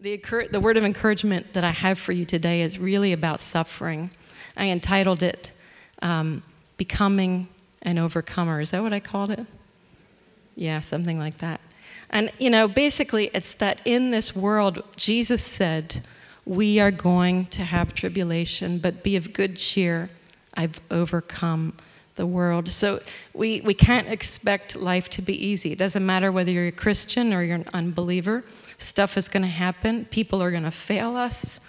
The, the word of encouragement that I have for you today is really about suffering. I entitled it um, Becoming an Overcomer. Is that what I called it? Yeah, something like that. And, you know, basically, it's that in this world, Jesus said, We are going to have tribulation, but be of good cheer. I've overcome the world. So we, we can't expect life to be easy. It doesn't matter whether you're a Christian or you're an unbeliever. Stuff is going to happen. People are going to fail us.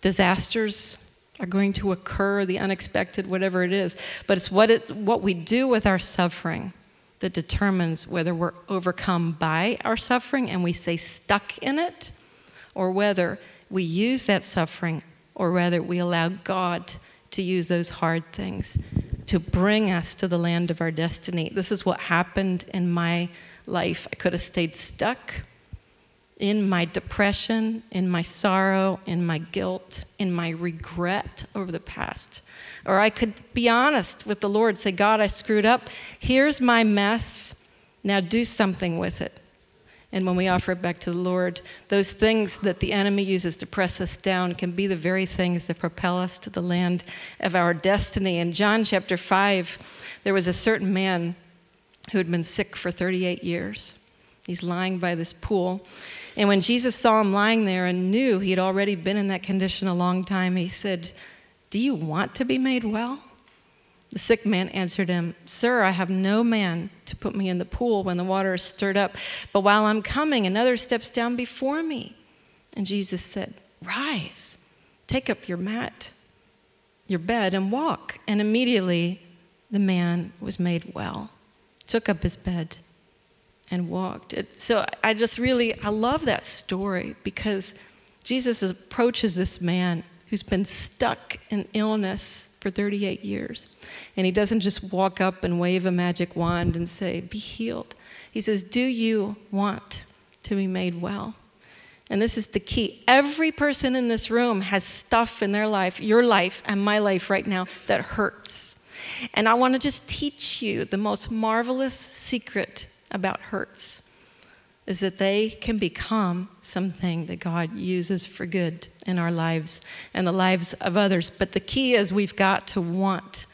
Disasters are going to occur, the unexpected, whatever it is. But it's what, it, what we do with our suffering that determines whether we're overcome by our suffering and we stay stuck in it, or whether we use that suffering, or whether we allow God to use those hard things to bring us to the land of our destiny. This is what happened in my life. I could have stayed stuck in my depression, in my sorrow, in my guilt, in my regret over the past. Or I could be honest with the Lord, say, God, I screwed up. Here's my mess. Now do something with it. And when we offer it back to the Lord, those things that the enemy uses to press us down can be the very things that propel us to the land of our destiny. In John chapter 5, there was a certain man who had been sick for 38 years. He's lying by this pool. And when Jesus saw him lying there and knew he had already been in that condition a long time, he said, Do you want to be made well? The sick man answered him, Sir, I have no man to put me in the pool when the water is stirred up, but while I'm coming, another steps down before me. And Jesus said, Rise, take up your mat, your bed, and walk. And immediately the man was made well, took up his bed, and walked. It, so I just really, I love that story because Jesus approaches this man who's been stuck in illness for 38 years. And he doesn't just walk up and wave a magic wand and say, Be healed. He says, Do you want to be made well? And this is the key. Every person in this room has stuff in their life, your life and my life right now, that hurts. And I want to just teach you the most marvelous secret about hurts is that they can become something that God uses for good in our lives and the lives of others. But the key is we've got to want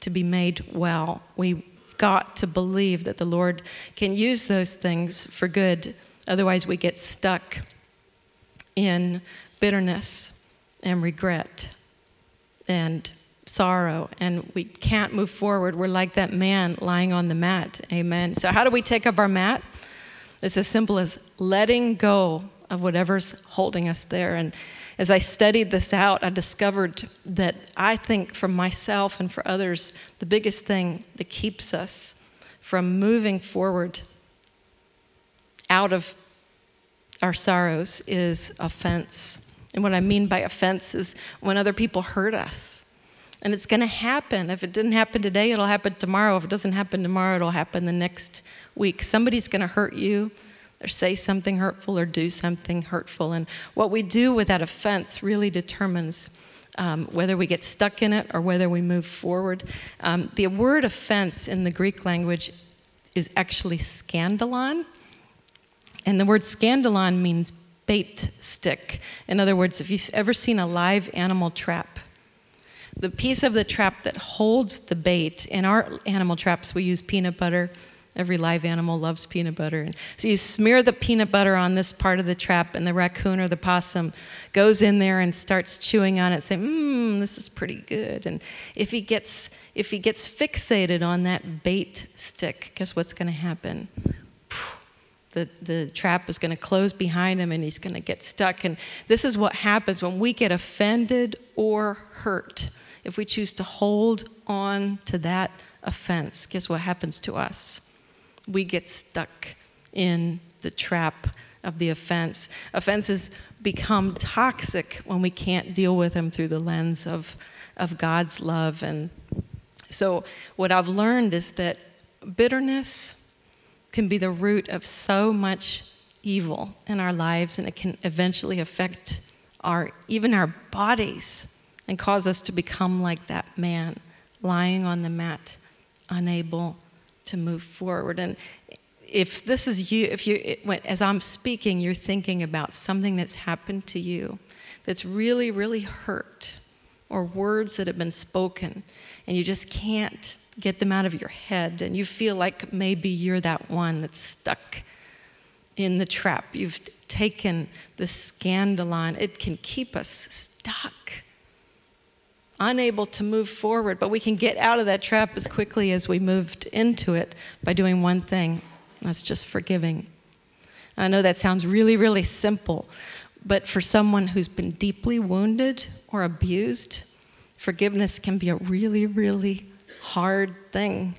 to be made well. We've got to believe that the Lord can use those things for good. Otherwise, we get stuck in bitterness and regret and sorrow and we can't move forward. We're like that man lying on the mat. Amen. So, how do we take up our mat? It's as simple as letting go of whatever's holding us there. And as I studied this out, I discovered that I think for myself and for others, the biggest thing that keeps us from moving forward out of our sorrows is offense. And what I mean by offense is when other people hurt us and it's going to happen. If it didn't happen today, it'll happen tomorrow. If it doesn't happen tomorrow, it'll happen the next week. Somebody's going to hurt you or say something hurtful or do something hurtful. And what we do with that offense really determines um, whether we get stuck in it or whether we move forward. Um, the word offense in the Greek language is actually scandalon. And the word scandalon means bait stick. In other words, if you've ever seen a live animal trap, the piece of the trap that holds the bait. In our animal traps, we use peanut butter. Every live animal loves peanut butter. So you smear the peanut butter on this part of the trap, and the raccoon or the possum goes in there and starts chewing on it, saying, Mmm, this is pretty good. And if he gets if he gets fixated on that bait stick, guess what's going to happen? The, the trap is going to close behind him and he's going to get stuck. And this is what happens when we get offended or hurt if we choose to hold on to that offense, guess what happens to us? We get stuck in the trap of the offense. Offenses become toxic when we can't deal with them through the lens of, of God's love. And so, what I've learned is that bitterness can be the root of so much evil in our lives, and it can eventually affect our, even our bodies and cause us to become like that man lying on the mat, unable to move forward. And if this is you, if you, when, as I'm speaking, you're thinking about something that's happened to you that's really, really hurt, or words that have been spoken, and you just can't get them out of your head, and you feel like maybe you're that one that's stuck in the trap. You've taken the scandalon, it can keep us stuck, unable to move forward, but we can get out of that trap as quickly as we moved into it by doing one thing that's just forgiving. I know that sounds really, really simple, but for someone who's been deeply wounded or abused, forgiveness can be a really, really hard thing.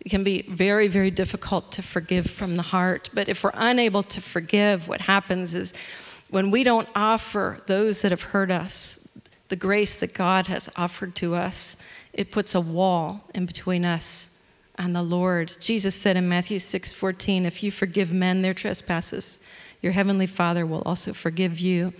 It can be very, very difficult to forgive from the heart. But if we're unable to forgive, what happens is when we don't offer those that have hurt us the grace that God has offered to us, it puts a wall in between us and the Lord. Jesus said in Matthew 6 14, If you forgive men their trespasses, your heavenly Father will also forgive you.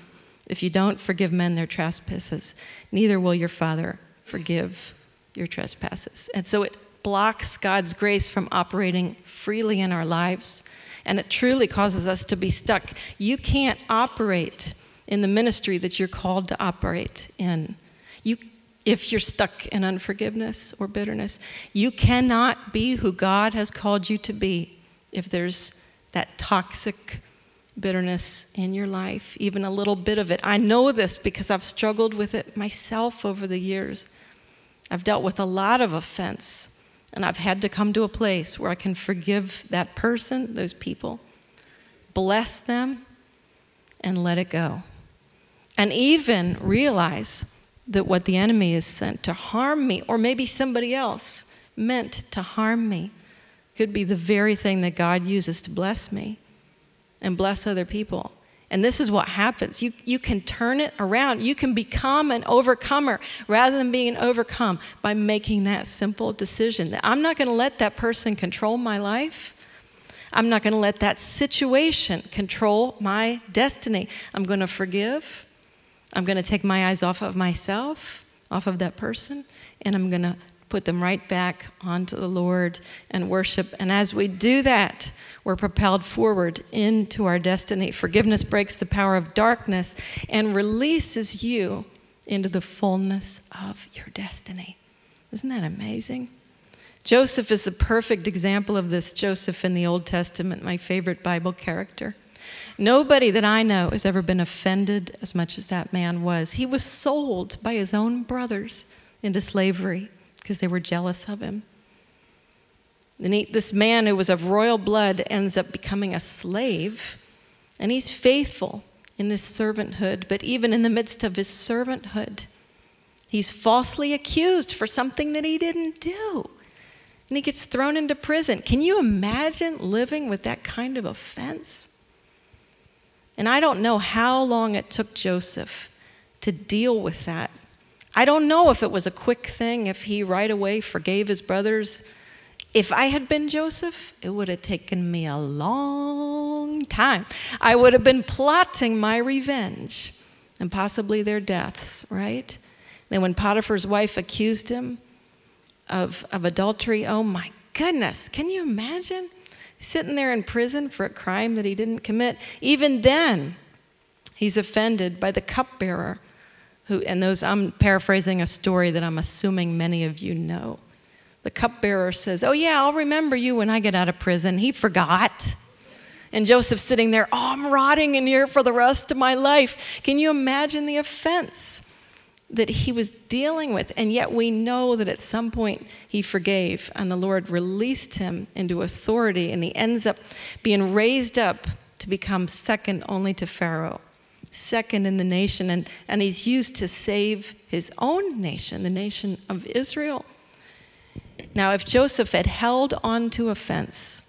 If you don't forgive men their trespasses, neither will your Father forgive your trespasses. And so it blocks God's grace from operating freely in our lives. And it truly causes us to be stuck. You can't operate in the ministry that you're called to operate in. You, if you're stuck in unforgiveness or bitterness, you cannot be who God has called you to be if there's that toxic bitterness in your life, even a little bit of it. I know this because I've struggled with it myself over the years. I've dealt with a lot of offense, and I've had to come to a place where I can forgive that person, those people, bless them, and let it go. And even realize that what the enemy is sent to harm me, or maybe somebody else meant to harm me, could be the very thing that God uses to bless me and bless other people. And this is what happens. You, you can turn it around. You can become an overcomer rather than being overcome by making that simple decision I'm not going to let that person control my life. I'm not going to let that situation control my destiny. I'm going to forgive. I'm going to take my eyes off of myself, off of that person, and I'm going to put them right back onto the Lord and worship. And as we do that, we're propelled forward into our destiny. Forgiveness breaks the power of darkness and releases you into the fullness of your destiny. Isn't that amazing? Joseph is the perfect example of this. Joseph in the Old Testament, my favorite Bible character. Nobody that I know has ever been offended as much as that man was. He was sold by his own brothers into slavery because they were jealous of him. And he, this man who was of royal blood ends up becoming a slave, and he's faithful in his servanthood, but even in the midst of his servanthood, he's falsely accused for something that he didn't do. And he gets thrown into prison. Can you imagine living with that kind of offense? And I don't know how long it took Joseph to deal with that I don't know if it was a quick thing, if he right away forgave his brothers. If I had been Joseph, it would have taken me a long time. I would have been plotting my revenge and possibly their deaths, right? Then, when Potiphar's wife accused him of, of adultery, oh my goodness, can you imagine? Sitting there in prison for a crime that he didn't commit. Even then, he's offended by the cupbearer who, and those, I'm paraphrasing a story that I'm assuming many of you know. The cupbearer says, Oh, yeah, I'll remember you when I get out of prison. He forgot. And Joseph's sitting there, Oh, I'm rotting in here for the rest of my life. Can you imagine the offense that he was dealing with? And yet we know that at some point he forgave, and the Lord released him into authority, and he ends up being raised up to become second only to Pharaoh second in the nation, and, and he's used to save his own nation, the nation of Israel. Now, if Joseph had held on to offense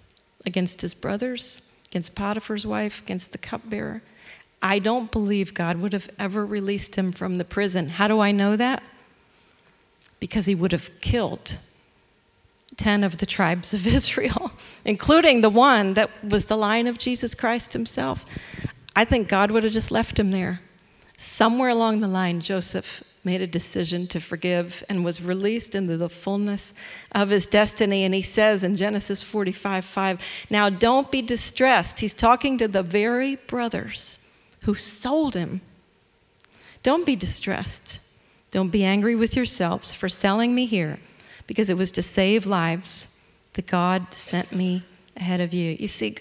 against his brothers, against Potiphar's wife, against the cupbearer, I don't believe God would have ever released him from the prison. How do I know that? Because he would have killed 10 of the tribes of Israel, including the one that was the line of Jesus Christ himself. I think God would have just left him there. Somewhere along the line, Joseph made a decision to forgive and was released into the fullness of his destiny. And he says in Genesis 45 5, Now don't be distressed. He's talking to the very brothers who sold him. Don't be distressed. Don't be angry with yourselves for selling me here, because it was to save lives that God sent me ahead of you. You see,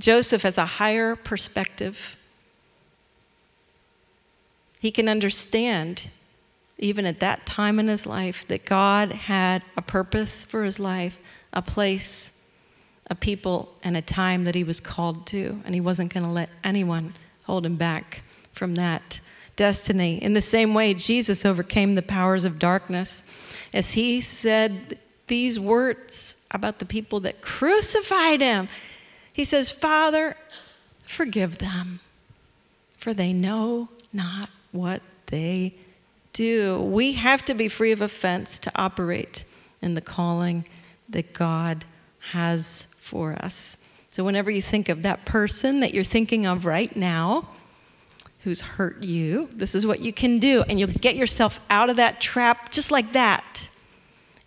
Joseph has a higher perspective. He can understand, even at that time in his life, that God had a purpose for his life, a place, a people, and a time that he was called to, and he wasn't going to let anyone hold him back from that destiny. In the same way, Jesus overcame the powers of darkness as he said these words about the people that crucified him. He says, Father, forgive them, for they know not what they do. We have to be free of offense to operate in the calling that God has for us. So, whenever you think of that person that you're thinking of right now, who's hurt you. This is what you can do. And you'll get yourself out of that trap just like that.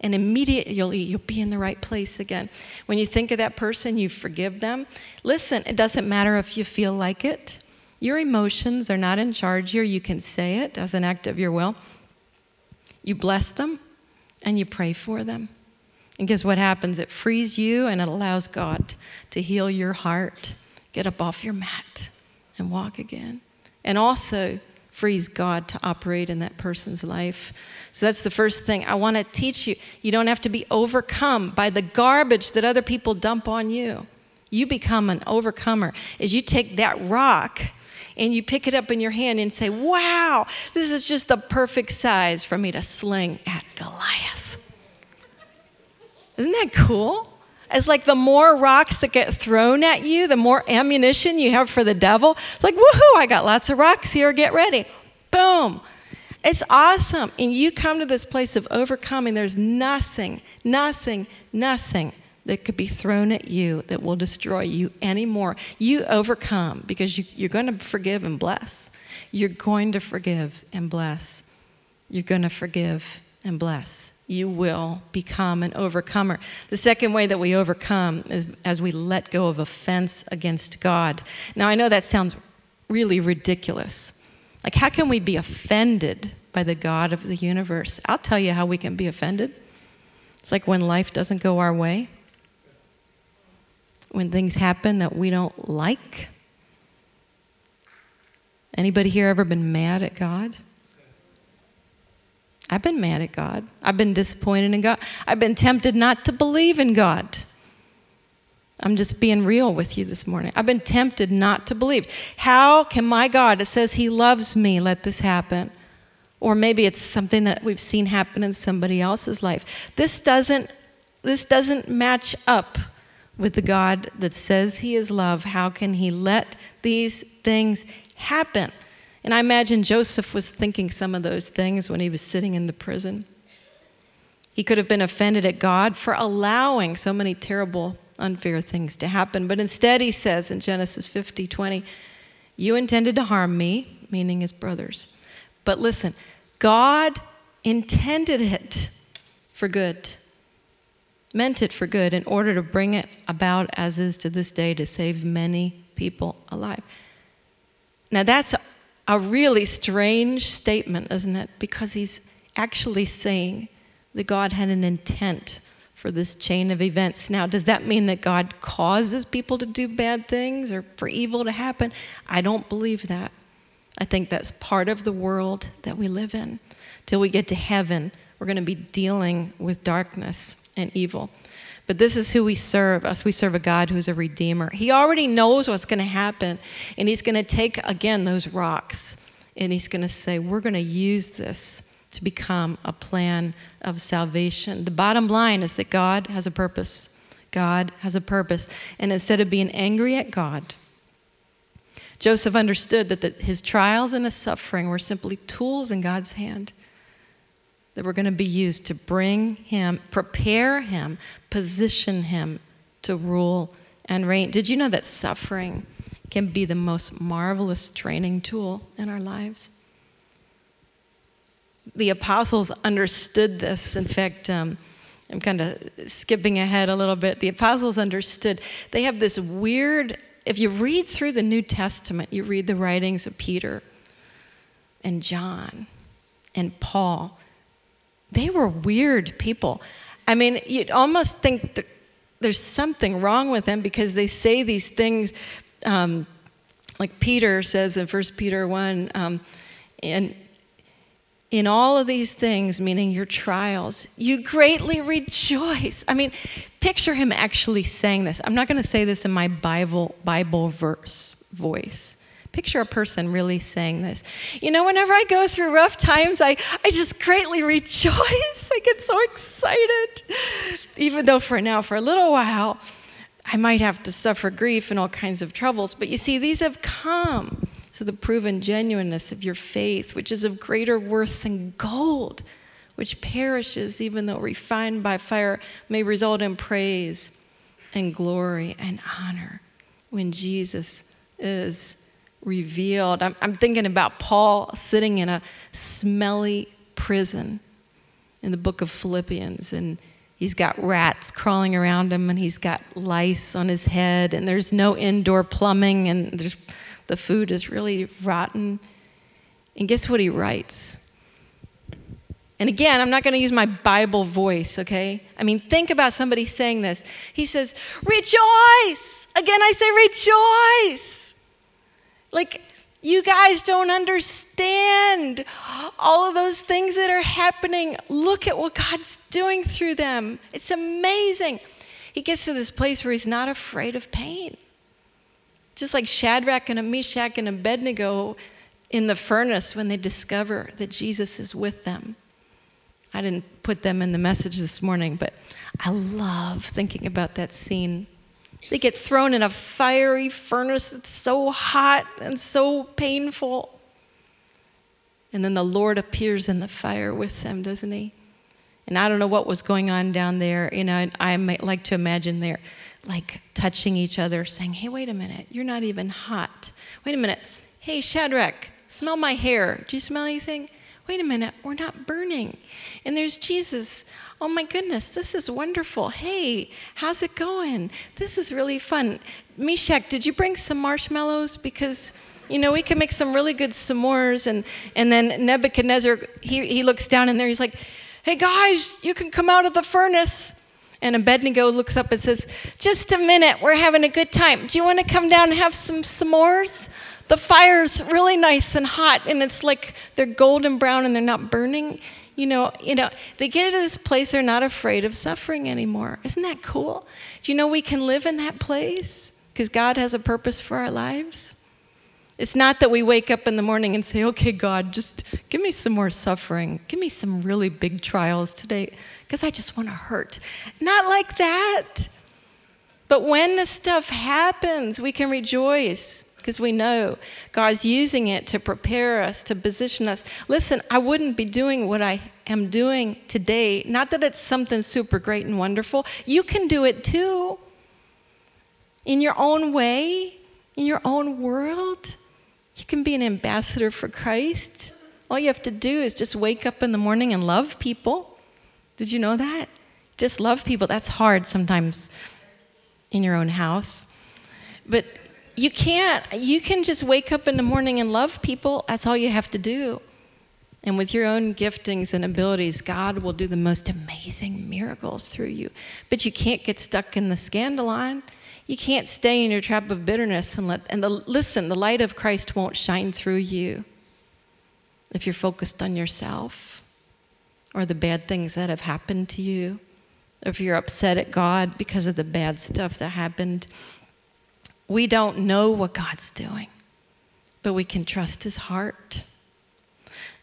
And immediately you'll be in the right place again. When you think of that person, you forgive them. Listen, it doesn't matter if you feel like it. Your emotions are not in charge here. You can say it as an act of your will. You bless them and you pray for them. And guess what happens? It frees you and it allows God to heal your heart. Get up off your mat and walk again and also frees God to operate in that person's life. So that's the first thing I want to teach you. You don't have to be overcome by the garbage that other people dump on you. You become an overcomer as you take that rock and you pick it up in your hand and say, Wow, this is just the perfect size for me to sling at Goliath. Isn't that cool? It's like the more rocks that get thrown at you, the more ammunition you have for the devil. It's like, woohoo, I got lots of rocks here, get ready. Boom. It's awesome. And you come to this place of overcoming. There's nothing, nothing, nothing that could be thrown at you that will destroy you anymore. You overcome because you, you're going to forgive and bless. You're going to forgive and bless. You're going to forgive and bless you will become an overcomer. The second way that we overcome is as we let go of offense against God. Now, I know that sounds really ridiculous. Like, how can we be offended by the God of the universe? I'll tell you how we can be offended. It's like when life doesn't go our way, when things happen that we don't like. Anybody here ever been mad at God? I've been mad at God. I've been disappointed in God. I've been tempted not to believe in God. I'm just being real with you this morning. I've been tempted not to believe. How can my God, it says He loves me, let this happen? Or maybe it's something that we've seen happen in somebody else's life. This doesn't, this doesn't match up with the God that says He is love. How can He let these things happen? And I imagine Joseph was thinking some of those things when he was sitting in the prison. He could have been offended at God for allowing so many terrible, unfair things to happen. But instead, he says in Genesis 50 20, You intended to harm me, meaning his brothers. But listen, God intended it for good, meant it for good in order to bring it about as is to this day to save many people alive. Now, that's a really strange statement, isn't it? Because he's actually saying that God had an intent for this chain of events. Now, does that mean that God causes people to do bad things or for evil to happen? I don't believe that. I think that's part of the world that we live in. Till we get to heaven, we're going to be dealing with darkness and evil. But this is who we serve. Us, we serve a God who's a redeemer. He already knows what's going to happen, and He's going to take again those rocks, and He's going to say, "We're going to use this to become a plan of salvation." The bottom line is that God has a purpose. God has a purpose, and instead of being angry at God, Joseph understood that the, his trials and his suffering were simply tools in God's hand that were going to be used to bring him, prepare him, position him to rule and reign. Did you know that suffering can be the most marvelous training tool in our lives? the apostles understood this. In fact, um, I'm kind of skipping ahead a little bit. The apostles understood. They have this weird, if you read through the New Testament, you read the writings of Peter and John and Paul, they were weird people. I mean, you'd almost think there's something wrong with them because they say these things, um, like Peter says in 1 Peter 1, um, and in all of these things, meaning your trials, you greatly rejoice. I mean, picture him actually saying this. I'm not going to say this in my Bible Bible verse voice. Picture a person really saying this. You know, whenever I go through rough times, I, I just greatly rejoice. I get so excited. Even though for now, for a little while, I might have to suffer grief and all kinds of troubles. But you see, these have come so the proven genuineness of your faith, which is of greater worth than gold, which perishes even though refined by fire, may result in praise and glory and honor when Jesus is revealed. I'm, I'm thinking about Paul sitting in a smelly prison in the book of Philippians, and he's got rats crawling around him, and he's got lice on his head, and there's no indoor plumbing, and there's the food is really rotten. And guess what he writes? And again, I'm not going to use my Bible voice, okay? I mean, think about somebody saying this. He says, Rejoice! Again, I say, Rejoice! Like, you guys don't understand all of those things that are happening. Look at what God's doing through them. It's amazing. He gets to this place where he's not afraid of pain. Just like Shadrach and Meshach and Abednego in the furnace when they discover that Jesus is with them. I didn't put them in the message this morning, but I love thinking about that scene. They get thrown in a fiery furnace that's so hot and so painful. And then the Lord appears in the fire with them, doesn't he? And I don't know what was going on down there. You know, I might like to imagine they're like touching each other, saying, Hey, wait a minute, you're not even hot. Wait a minute. Hey, Shadrach, smell my hair. Do you smell anything? Wait a minute, we're not burning. And there's Jesus. Oh my goodness, this is wonderful. Hey, how's it going? This is really fun. Meshach, did you bring some marshmallows? Because you know, we can make some really good s'mores. And, and then Nebuchadnezzar, he, he looks down in there, he's like, hey guys, you can come out of the furnace. And Abednego looks up and says, Just a minute, we're having a good time. Do you want to come down and have some s'mores? The fire's really nice and hot, and it's like they're golden brown and they're not burning. You know, you know, they get to this place they're not afraid of suffering anymore. Isn't that cool? Do you know we can live in that place because God has a purpose for our lives? It's not that we wake up in the morning and say, okay, God, just give me some more suffering. Give me some really big trials today because I just want to hurt. Not like that. But when the stuff happens, we can rejoice because we know God's using it to prepare us, to position us. Listen, I wouldn't be doing what I am doing today. Not that it's something super great and wonderful. You can do it too in your own way, in your own world. You can be an ambassador for Christ. All you have to do is just wake up in the morning and love people. Did you know that? Just love people. That's hard sometimes in your own house. But you can't. You can just wake up in the morning and love people. That's all you have to do. And with your own giftings and abilities, God will do the most amazing miracles through you. But you can't get stuck in the scandalon. You can't stay in your trap of bitterness and let, and the, listen, the light of Christ won't shine through you if you're focused on yourself or the bad things that have happened to you, if you're upset at God because of the bad stuff that happened. We don't know what God's doing, but we can trust His heart.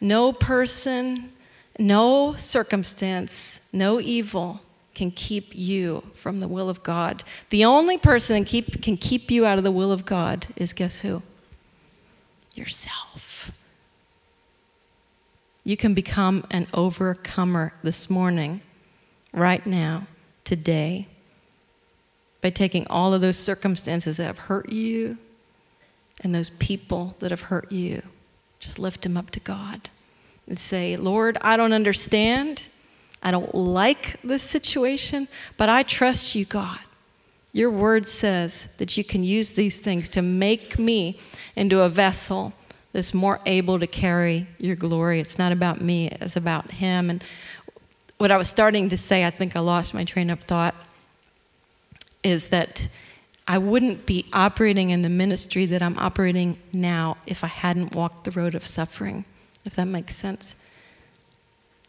No person, no circumstance, no evil can keep you from the will of God. The only person that can keep you out of the will of God is guess who? Yourself. You can become an overcomer this morning, right now, today, by taking all of those circumstances that have hurt you and those people that have hurt you. Just lift them up to God. and say, Lord, I don't understand. I don't like this situation, but I trust you, God. Your word says that you can use these things to make me into a vessel that's more able to carry your glory. It's not about me, it's about Him. And what I was starting to say, I think I lost my train of thought, is that I wouldn't be operating in the ministry that I'm operating now if I hadn't walked the road of suffering, if that makes sense.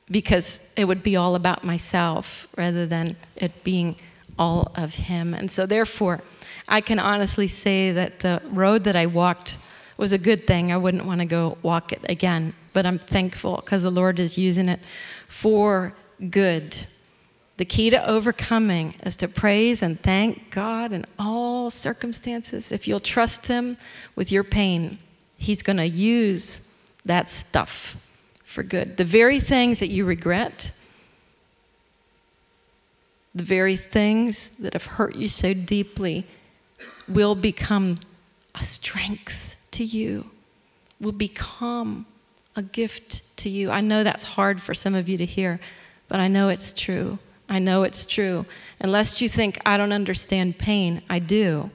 Because it would be all about myself rather than it being all of Him. And so, therefore, I can honestly say that the road that I walked was a good thing. I wouldn't want to go walk it again, but I'm thankful because the Lord is using it for good. The key to overcoming is to praise and thank God in all circumstances. If you'll trust Him with your pain, He's going to use that stuff for good. The very things that you regret, the very things that have hurt you so deeply, will become a strength to you, will become a gift to you. I know that's hard for some of you to hear, but I know it's true. I know it's true. Unless you think I don't understand pain, I do.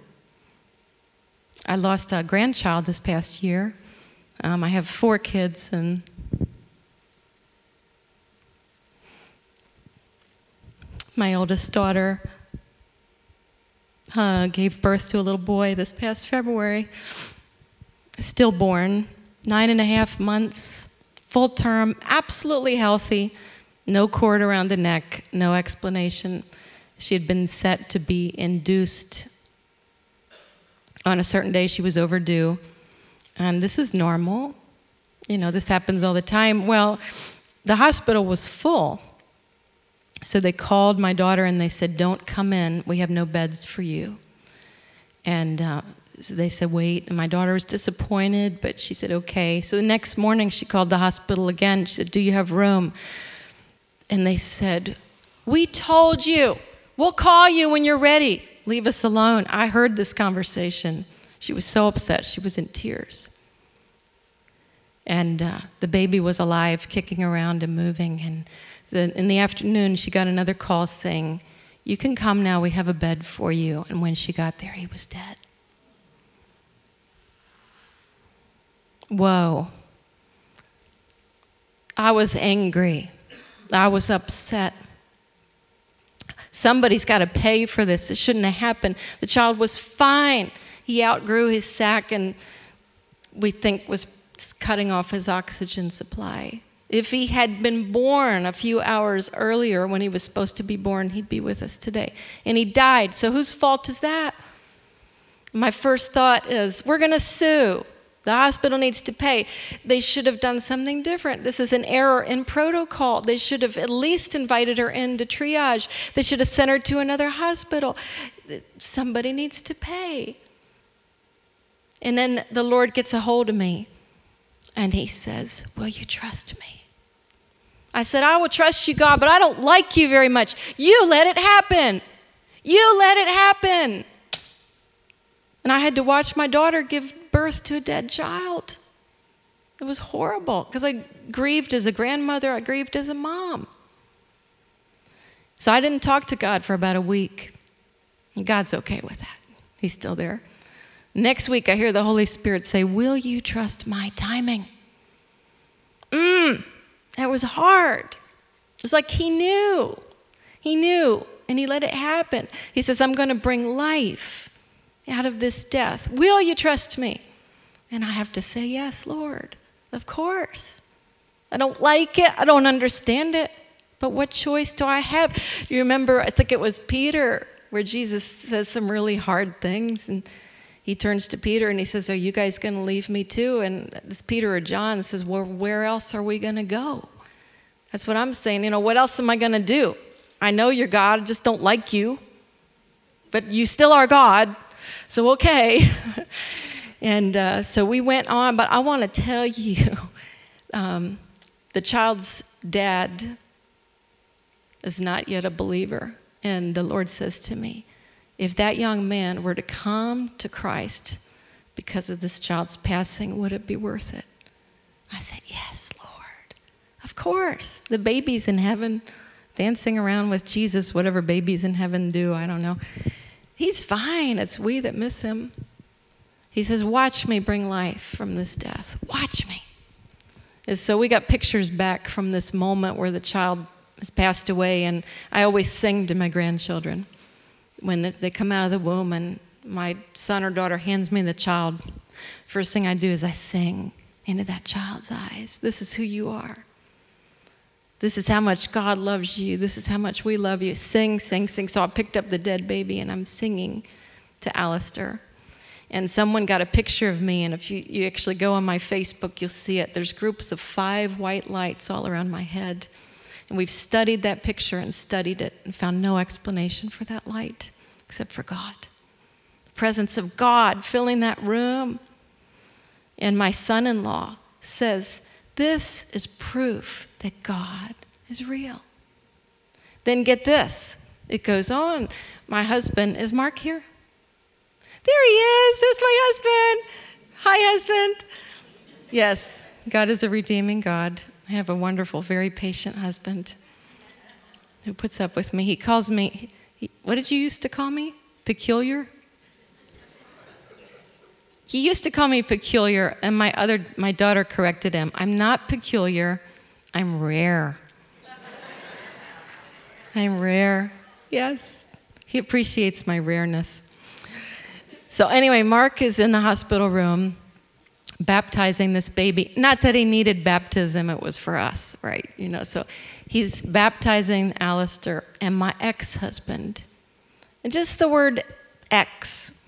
I lost a grandchild this past year. Um, I have four kids, and my oldest daughter uh, gave birth to a little boy this past February stillborn, nine and a half months, full term, absolutely healthy, no cord around the neck, no explanation. She had been set to be induced. On a certain day, she was overdue. And this is normal. You know, this happens all the time. Well, the hospital was full. So they called my daughter and they said, Don't come in. We have no beds for you. And uh, so they said, wait. And my daughter was disappointed, but she said, okay. So the next morning, she called the hospital again. She said, do you have room? And they said, we told you. We'll call you when you're ready. Leave us alone. I heard this conversation. She was so upset. She was in tears. And uh, the baby was alive, kicking around and moving. And the, in the afternoon, she got another call saying, You can come now. We have a bed for you. And when she got there, he was dead. Whoa. I was angry. I was upset. Somebody's got to pay for this. It shouldn't have happened. The child was fine. He outgrew his sac and we think was cutting off his oxygen supply. If he had been born a few hours earlier when he was supposed to be born, he'd be with us today. And he died. So whose fault is that? My first thought is we're going to sue. The hospital needs to pay. They should have done something different. This is an error in protocol. They should have at least invited her in to triage. They should have sent her to another hospital. Somebody needs to pay. And then the Lord gets a hold of me and he says, Will you trust me? I said, I will trust you, God, but I don't like you very much. You let it happen. You let it happen. And I had to watch my daughter give birth to a dead child. It was horrible because I grieved as a grandmother, I grieved as a mom. So I didn't talk to God for about a week. God's okay with that. He's still there. Next week, I hear the Holy Spirit say, Will you trust my timing? Mmm, that was hard. It was like He knew. He knew, and He let it happen. He says, I'm going to bring life out of this death. Will you trust me? And I have to say, Yes, Lord, of course. I don't like it, I don't understand it, but what choice do I have? You remember, I think it was Peter, where Jesus says some really hard things, and he turns to Peter and he says, Are you guys going to leave me too? And this Peter or John says, Well, where else are we going to go? That's what I'm saying. You know, what else am I going to do? I know you're God, I just don't like you, but you still are God. So, okay. and uh, so we went on, but I want to tell you um, the child's dad is not yet a believer. And the Lord says to me, if that young man were to come to Christ because of this child's passing, would it be worth it? I said, Yes, Lord. Of course. The baby's in heaven, dancing around with Jesus, whatever babies in heaven do, I don't know. He's fine. It's we that miss him. He says, Watch me bring life from this death. Watch me. And so we got pictures back from this moment where the child has passed away, and I always sing to my grandchildren when they come out of the womb and my son or daughter hands me the child. First thing I do is I sing into that child's eyes. This is who you are. This is how much God loves you. This is how much we love you. Sing, sing, sing. So I picked up the dead baby and I'm singing to Alistair. And someone got a picture of me, and if you, you actually go on my Facebook, you'll see it. There's groups of five white lights all around my head. And we've studied that picture and studied it and found no explanation for that light except for God. The presence of God filling that room. And my son in law says, This is proof that God is real. Then get this it goes on. My husband, is Mark here? There he is. There's my husband. Hi, husband. Yes, God is a redeeming God. I have a wonderful, very patient husband who puts up with me. He calls me, he, what did you used to call me? Peculiar? He used to call me peculiar, and my other my daughter corrected him. I'm not peculiar, I'm rare. I'm rare. Yes. He appreciates my rareness. So anyway, Mark is in the hospital room baptizing this baby. Not that he needed baptism, it was for us, right? You know, so he's baptizing Alistair and my ex-husband. And just the word ex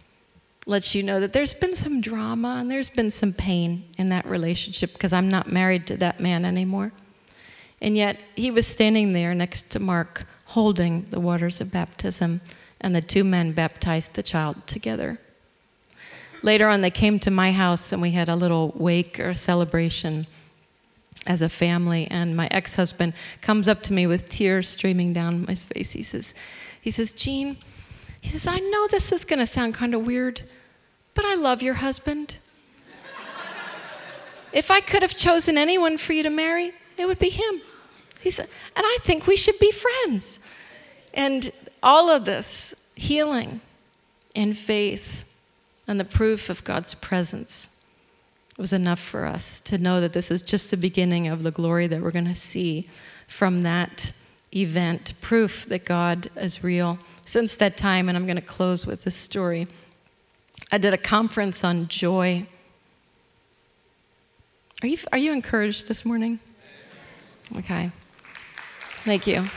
lets you know that there's been some drama and there's been some pain in that relationship because I'm not married to that man anymore. And yet he was standing there next to Mark holding the waters of baptism, and the two men baptized the child together. Later on, they came to my house and we had a little wake or celebration as a family. And my ex husband comes up to me with tears streaming down my face. He says, he says, Jean, he says, I know this is going to sound kind of weird, but I love your husband. if I could have chosen anyone for you to marry, it would be him. He said, and I think we should be friends. And all of this healing in faith and the proof of God's presence was enough for us to know that this is just the beginning of the glory that we're going to see from that event, proof that God is real. Since that time, and I'm going to close with this story, I did a conference on joy. Are you, are you encouraged this morning? Okay. Thank you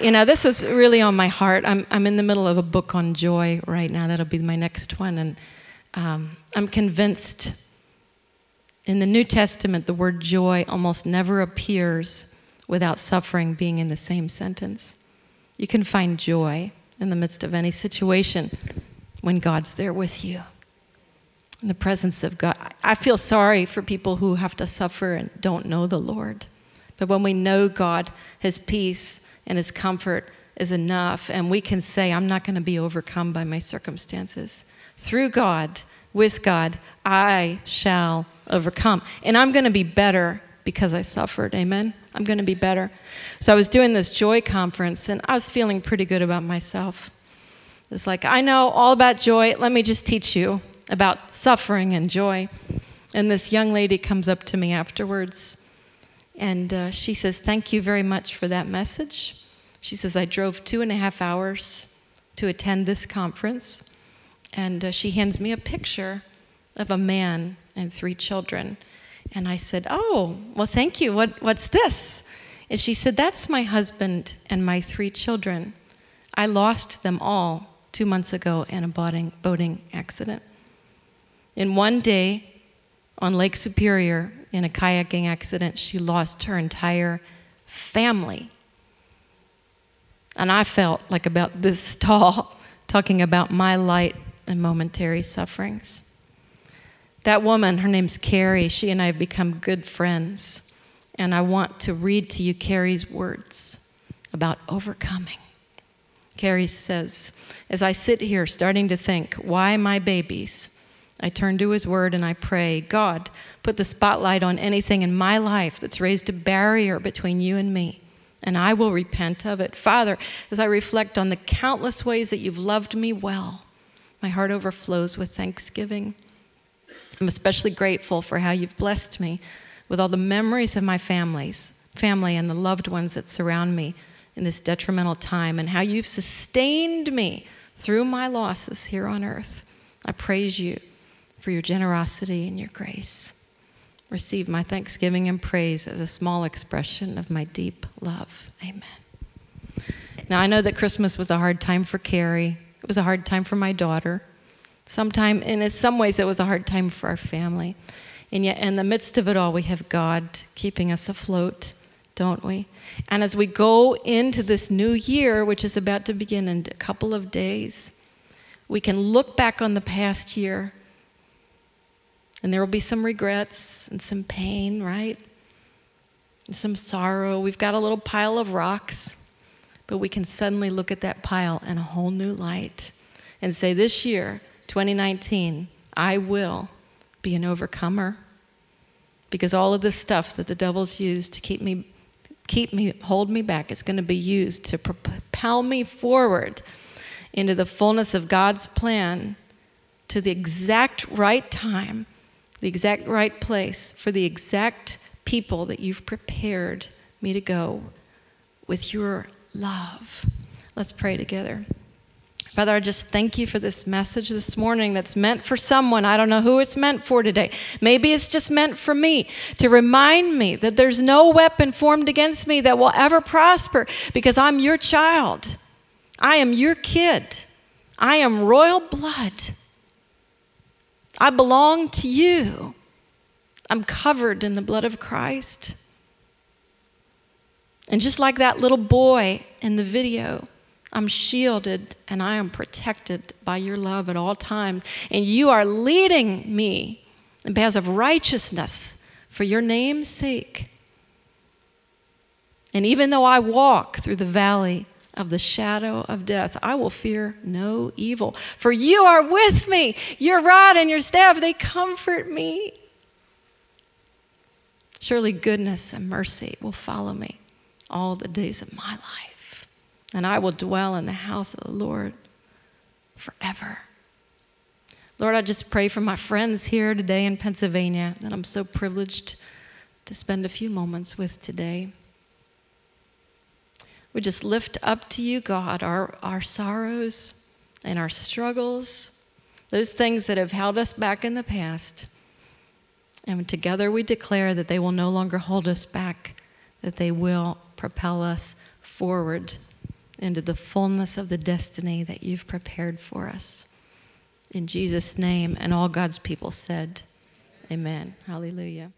you know, this is really on my heart. I'm, I'm in the middle of a book on joy right now. That'll be my next one. And um, I'm convinced in the New Testament, the word joy almost never appears without suffering being in the same sentence. You can find joy in the midst of any situation when God's there with you. In the presence of God. I feel sorry for people who have to suffer and don't know the Lord. But when we know God, His peace, and his comfort is enough. And we can say, I'm not going to be overcome by my circumstances. Through God, with God, I shall overcome. And I'm going to be better because I suffered. Amen? I'm going to be better. So I was doing this joy conference and I was feeling pretty good about myself. It's like, I know all about joy. Let me just teach you about suffering and joy. And this young lady comes up to me afterwards and uh, she says, Thank you very much for that message. She says, I drove two and a half hours to attend this conference. And uh, she hands me a picture of a man and three children. And I said, Oh, well, thank you. What, what's this? And she said, That's my husband and my three children. I lost them all two months ago in a boating, boating accident. In one day on Lake Superior, in a kayaking accident, she lost her entire family. And I felt like about this tall, talking about my light and momentary sufferings. That woman, her name's Carrie, she and I have become good friends. And I want to read to you Carrie's words about overcoming. Carrie says, As I sit here starting to think why my babies I turn to His Word and I pray, God, put the spotlight on anything in my life that's raised a barrier between you and me, and I will repent of it. Father, as I reflect on the countless ways that you've loved me well, my heart overflows with thanksgiving. I'm especially grateful for how you've blessed me with all the memories of my families, family and the loved ones that surround me in this detrimental time, and how you've sustained me through my losses here on earth. I praise you for your generosity and your grace. Receive my thanksgiving and praise as a small expression of my deep love. Amen. Now, I know that Christmas was a hard time for Carrie. It was a hard time for my daughter. Sometime, and in some ways, it was a hard time for our family. And yet, in the midst of it all, we have God keeping us afloat, don't we? And as we go into this new year, which is about to begin in a couple of days, we can look back on the past year and there will be some regrets and some pain, right? And some sorrow. We've got a little pile of rocks, but we can suddenly look at that pile in a whole new light and say, This year, 2019, I will be an overcomer. Because all of this stuff that the devil's used to keep me, keep me, hold me back, is going to be used to propel me forward into the fullness of God's plan to the exact right time the exact right place for the exact people that you've prepared me to go with your love. Let's pray together. Father, I just thank you for this message this morning that's meant for someone. I don't know who it's meant for today. Maybe it's just meant for me to remind me that there's no weapon formed against me that will ever prosper because I'm your child. I am your kid. I am royal blood. I belong to you. I'm covered in the blood of Christ. And just like that little boy in the video, I'm shielded and I am protected by your love at all times. And you are leading me in paths of righteousness for your name's sake. And even though I walk through the valley of the shadow of death, I will fear no evil. For you are with me. Your rod and your staff, they comfort me. Surely goodness and mercy will follow me all the days of my life, and I will dwell in the house of the Lord forever. Lord, I just pray for my friends here today in Pennsylvania that I'm so privileged to spend a few moments with today. We just lift up to you, God, our, our sorrows and our struggles, those things that have held us back in the past. And together we declare that they will no longer hold us back, that they will propel us forward into the fullness of the destiny that you've prepared for us. In Jesus' name, and all God's people said, Amen. Hallelujah.